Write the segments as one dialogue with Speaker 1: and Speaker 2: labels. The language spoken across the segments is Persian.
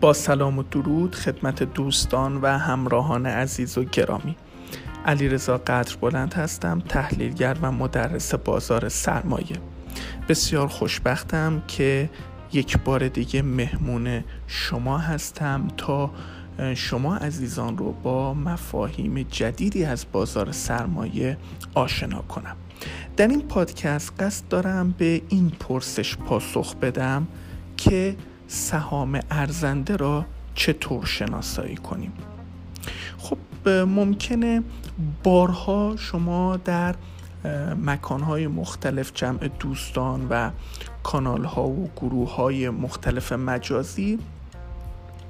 Speaker 1: با سلام و درود خدمت دوستان و همراهان عزیز و گرامی. علی رضا قدر بلند هستم تحلیلگر و مدرس بازار سرمایه. بسیار خوشبختم که یک بار دیگه مهمون شما هستم تا شما عزیزان رو با مفاهیم جدیدی از بازار سرمایه آشنا کنم. در این پادکست قصد دارم به این پرسش پاسخ بدم که سهام ارزنده را چطور شناسایی کنیم؟ خب ممکنه بارها شما در مکانهای مختلف جمع دوستان و کانال ها و گروه های مختلف مجازی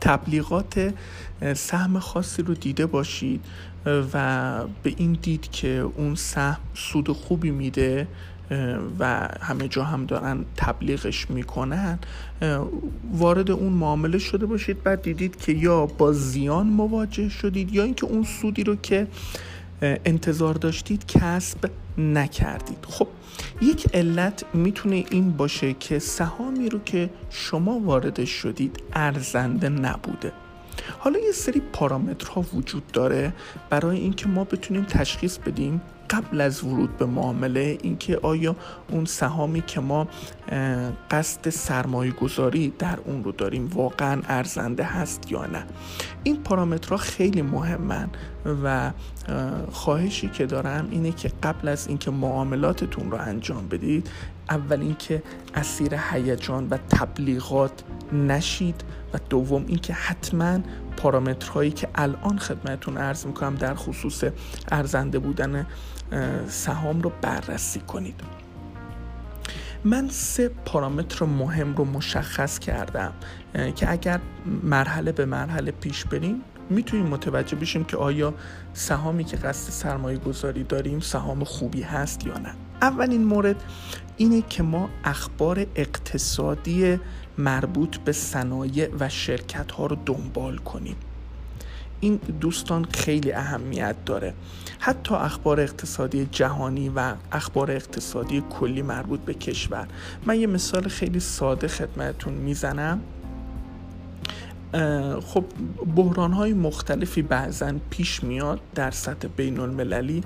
Speaker 1: تبلیغات سهم خاصی رو دیده باشید و به این دید که اون سهم سود خوبی میده و همه جا هم دارن تبلیغش می‌کنن. وارد اون معامله شده باشید. بعد دیدید که یا با زیان مواجه شدید یا اینکه اون سودی رو که انتظار داشتید کسب نکردید. خب یک علت می‌تونه این باشه که سهامی رو که شما وارد شدید ارزنده نبوده. حالا یه سری پارامترها وجود داره برای اینکه ما بتونیم تشخیص بدیم قبل از ورود به معامله اینکه آیا اون سهامی که ما قصد سرمایه گذاری در اون رو داریم واقعا ارزنده هست یا نه. این پارامترها خیلی مهمن و خواهشی که دارم اینه که قبل از اینکه معاملاتتون رو انجام بدید اول اینکه اسیر هیجان و تبلیغات نشید و دوم اینکه حتما پارامترهایی که الان خدمتون عرض می‌کنم در خصوص ارزنده بودن سهام رو بررسی کنید. من سه پارامتر مهم رو مشخص کردم که اگر مرحله به مرحله پیش بریم می‌تونیم متوجه بشیم که آیا سهامی که قصد سرمایه گذاری داریم سهام خوبی هست یا نه. اولین مورد اینه که ما اخبار اقتصادی مربوط به صنایع و شرکت ها رو دنبال کنیم. این دوستان خیلی اهمیت داره. حتی اخبار اقتصادی جهانی و اخبار اقتصادی کلی مربوط به کشور. من یه مثال خیلی ساده خدمتتون می‌زنم. خب بحران های مختلفی بعضا پیش میاد در سطح بین المللی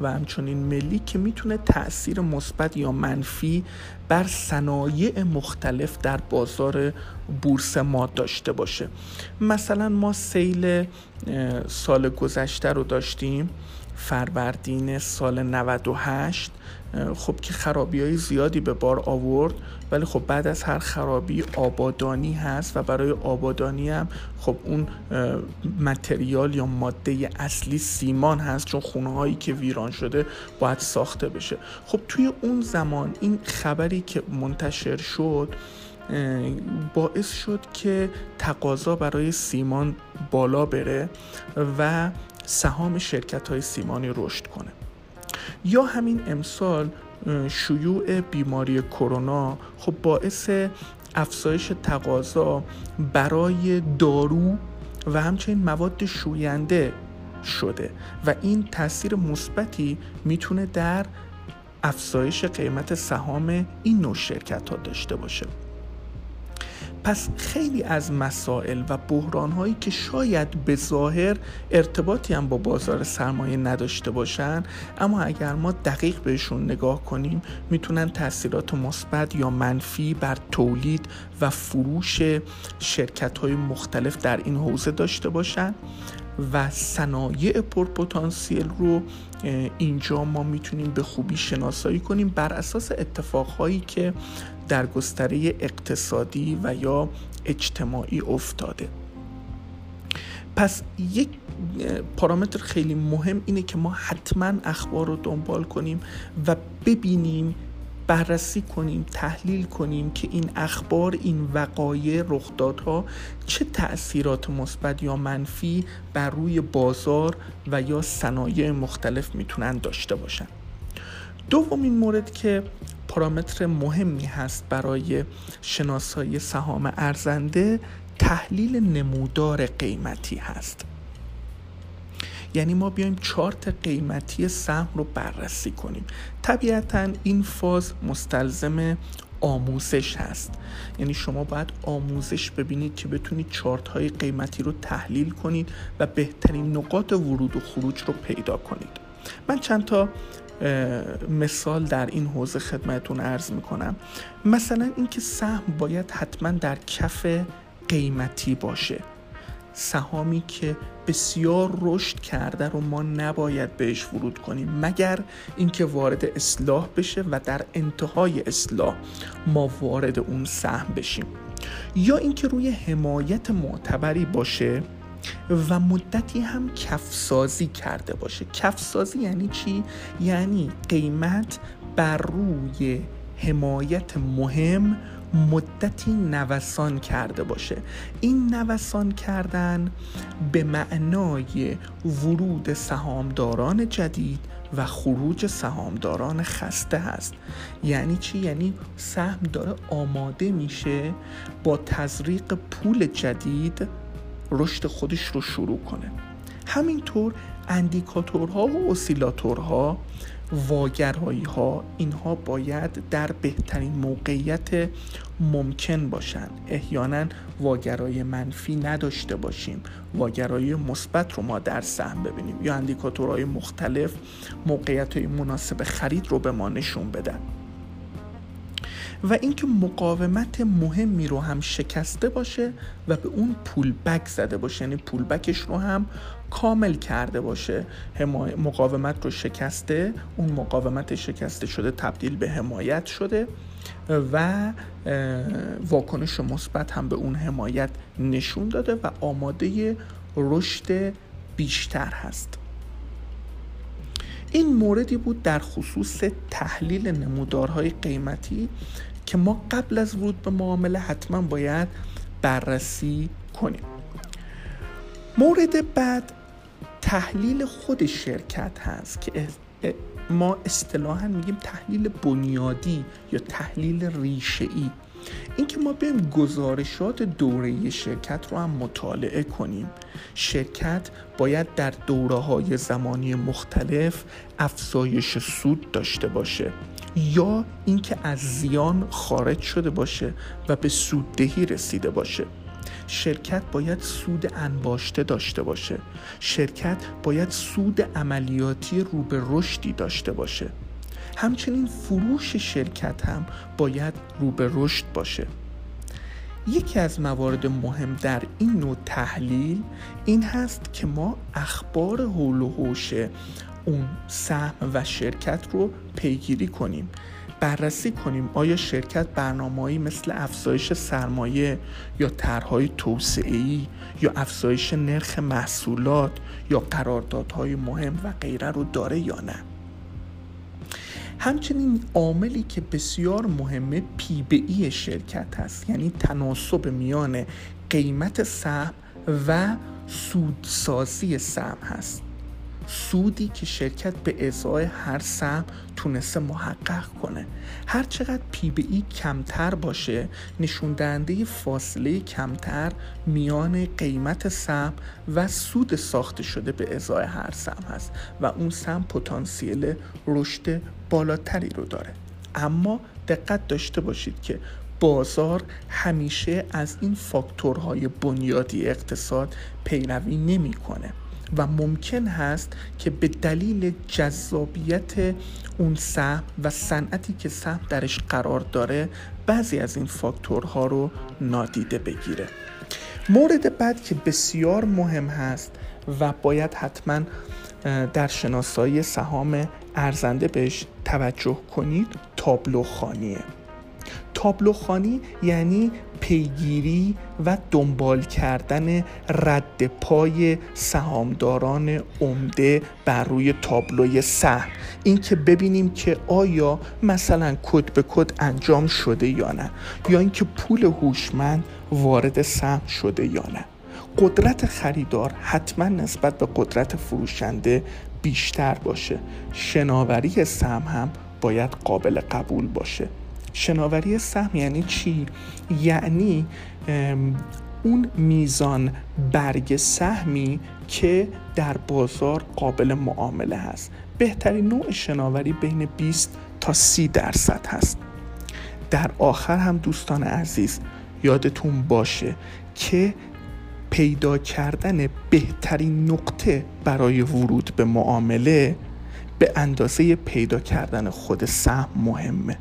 Speaker 1: و همچنین ملی که می‌تونه تاثیر مثبت یا منفی بر صنایع مختلف در بازار بورس ما داشته باشه. مثلا ما سیل سال گذشته رو داشتیم فروردین سال 98 خب که خرابی های زیادی به بار آورد ولی خب بعد از هر خرابی آبادانی هست و برای آبادانی هم خب اون متریال یا ماده اصلی سیمان هست چون خونه هایی که ویران شده باید ساخته بشه. خب توی اون زمان این خبری که منتشر شد باعث شد که تقاضا برای سیمان بالا بره و سهام شرکت های سیمانی رشد کنه. یا همین امسال شیوع بیماری کرونا خب باعث افزایش تقاضا برای دارو و همچنین مواد شوینده شده و این تاثیر مثبتی می‌تونه در افزایش قیمت سهام این نوع شرکت ها داشته باشه. پس خیلی از مسائل و بحران هایی که شاید به ظاهر ارتباطی هم با بازار سرمایه نداشته باشن اما اگر ما دقیق بهشون نگاه کنیم می‌تونن تاثیرات مثبت یا منفی بر تولید و فروش شرکت های مختلف در این حوزه داشته باشن و صنایع پرپتانسیل رو اینجا ما می‌تونیم به خوبی شناسایی کنیم بر اساس اتفاقهایی که در گستره اقتصادی و یا اجتماعی افتاده. پس یک پارامتر خیلی مهم اینه که ما حتما اخبار رو دنبال کنیم و ببینیم بررسی کنیم تحلیل کنیم که این اخبار این وقایع رخدادها چه تاثیرات مثبت یا منفی بر روی بازار و یا صنایع مختلف می‌تونن داشته باشن. دومین مورد که پارامتر مهمی هست برای شناسایی سهام ارزنده. تحلیل نمودار قیمتی هست. یعنی ما بیایم چارت قیمتی سهم رو بررسی کنیم. طبیعتا این فاز مستلزم آموزش هست. یعنی شما باید آموزش ببینید که بتونید چارت های قیمتی رو تحلیل کنید و بهترین نقاط ورود و خروج رو پیدا کنید. من چند تا مثال در این حوزه خدمتون ارز می‌کنم. مثلا اینکه سهم باید حتما در کف قیمتی باشه. سهامی که بسیار رشد کرده رو ما نباید بهش ورود کنیم. مگر اینکه وارد اصلاح بشه و در انتهای اصلاح ما وارد اون سهم بشیم. یا اینکه روی حمایت معتبری باشه و مدتی هم کفسازی کرده باشه. کفسازی یعنی چی؟ یعنی قیمت بر روی حمایت مهم مدتی نوسان کرده باشه. این نوسان کردن به معنای ورود سهامداران جدید و خروج سهامداران خسته هست یعنی چی؟ یعنی سهم داره آماده میشه با تزریق پول جدید رشد خودش رو شروع کنه. همینطور اندیکاتورها و اسیلاتورها واگرایی ها اینها باید در بهترین موقعیت ممکن باشن. احیانا واگرای منفی نداشته باشیم. واگرای مثبت رو ما در سهم ببینیم. یا اندیکاتورهای مختلف موقعیت های مناسب خرید رو به ما نشون بدن. و اینکه مقاومت مهمی رو هم شکسته باشه و به اون پول بک زده باشه یعنی پول بکش رو هم کامل کرده باشه مقاومت رو شکسته اون مقاومت شکسته شده تبدیل به حمایت شده و واکنش مثبت هم به اون حمایت نشون داده و آماده رشد بیشتر هست. این موردی بود در خصوص تحلیل نمودارهای قیمتی که ما قبل از ورود به معامله حتما باید بررسی کنیم. مورد بعد تحلیل خود شرکت هست که ما اصطلاحا میگیم تحلیل بنیادی یا تحلیل ریشه ای اینکه ما بریم گزارشات دوره شرکت رو هم مطالعه کنیم. شرکت باید در دوره های زمانی مختلف افزایش سود داشته باشه یا اینکه از زیان خارج شده باشه و به سوددهی رسیده باشه. شرکت باید سود انباشته داشته باشه. شرکت باید سود عملیاتی رو به رشدی داشته باشه. همچنین فروش شرکت هم باید رو به رشد باشه. یکی از موارد مهم در این نوع تحلیل این هست که ما اخبار حول و حوش اون سهم و شرکت رو پیگیری کنیم بررسی کنیم. آیا شرکت برنامه‌ای مثل افزایش سرمایه یا طرحهای توسعه‌ای یا افزایش نرخ محصولات یا قراردادهای مهم و غیره رو داره یا نه؟ همچنین عاملی که بسیار مهمه پی ای شرکت هست یعنی تناسب میان قیمت سهم و سودسازی سهم هست. سودی که شرکت به ازای هر سهم تونسته محقق کنه. هر چقدر پی بی ای کمتر باشه نشون دهنده فاصله کمتر میان قیمت سهم و سود ساخته شده به ازای هر سهم هست و اون سهم پتانسیل رشد بالاتری رو داره. اما دقت داشته باشید که بازار همیشه از این فاکتورهای بنیادی اقتصاد پیروی نمی‌کنه. و ممکن هست که به دلیل جذابیت اون سهم و صنعتی که سهم درش قرار داره بعضی از این فاکتورها رو نادیده بگیره. مورد بعد که بسیار مهم هست و باید حتما در شناسایی سهام ارزنده بهش توجه کنید تابلو خانیه. تابلوخانی یعنی پیگیری و دنبال کردن رد پای سهامداران عمده بر روی تابلوی سهم. این که ببینیم که آیا مثلا کد به کد انجام شده یا نه یا اینکه پول هوشمند وارد سهم شده یا نه. قدرت خریدار حتما نسبت به قدرت فروشنده بیشتر باشه. شناوری سهم هم باید قابل قبول باشه. شناوری سهم یعنی چی؟ یعنی اون میزان برگ سهمی که در بازار قابل معامله هست. بهترین نوع شناوری بین 20 تا 30 درصد هست. در آخر هم دوستان عزیز یادتون باشه که پیدا کردن بهترین نقطه برای ورود به معامله به اندازه پیدا کردن خود سهم مهمه.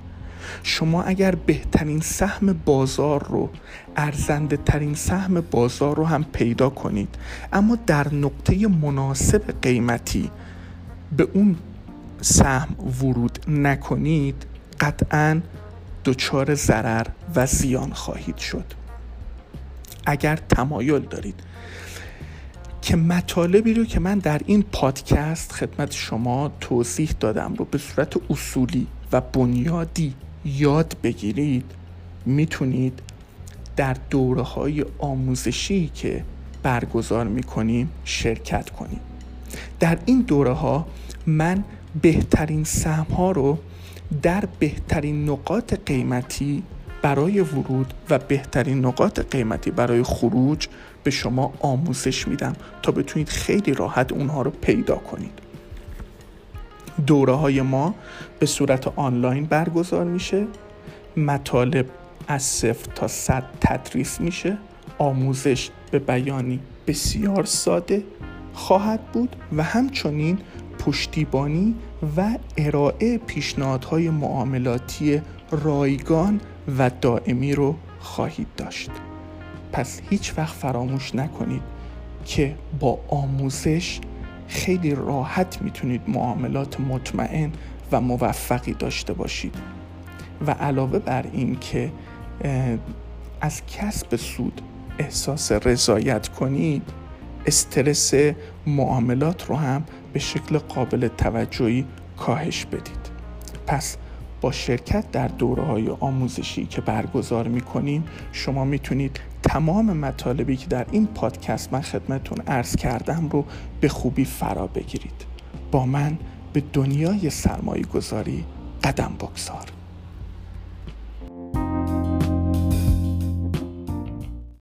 Speaker 1: شما اگر بهترین سهم بازار رو ارزنده ترین سهم بازار رو هم پیدا کنید اما در نقطه مناسب قیمتی به اون سهم ورود نکنید قطعا دچار ضرر و زیان خواهید شد. اگر تمایل دارید. که مطالبی رو که من در این پادکست خدمت شما توضیح دادم رو به صورت اصولی و بنیادی یاد بگیرید می‌تونید در دوره های آموزشی که برگزار می‌کنیم شرکت کنید. در این دوره ها من بهترین سهم ها رو در بهترین نقاط قیمتی برای ورود و بهترین نقاط قیمتی برای خروج به شما آموزش میدم تا بتونید خیلی راحت اونها رو پیدا کنید. دوره های ما به صورت آنلاین برگزار میشه. مطالب از صفر تا صد تدریس میشه. آموزش به بیانی بسیار ساده خواهد بود و همچنین پشتیبانی و ارائه پیشنهادهای معاملاتی رایگان و دائمی رو خواهید داشت. پس هیچ وقت فراموش نکنید که با آموزش خیلی راحت می‌تونید معاملات مطمئن و موفقی داشته باشید. و علاوه بر این که از کسب سود احساس رضایت کنید استرس معاملات رو هم به شکل قابل توجهی کاهش بدید. پس با شرکت در دوره های آموزشی که برگزار می کنیم شما می‌تونید تمام مطالبی که در این پادکست من خدمتون عرض کردم رو به خوبی فرا بگیرید. با من به دنیای سرمایه گذاری قدم بگذار.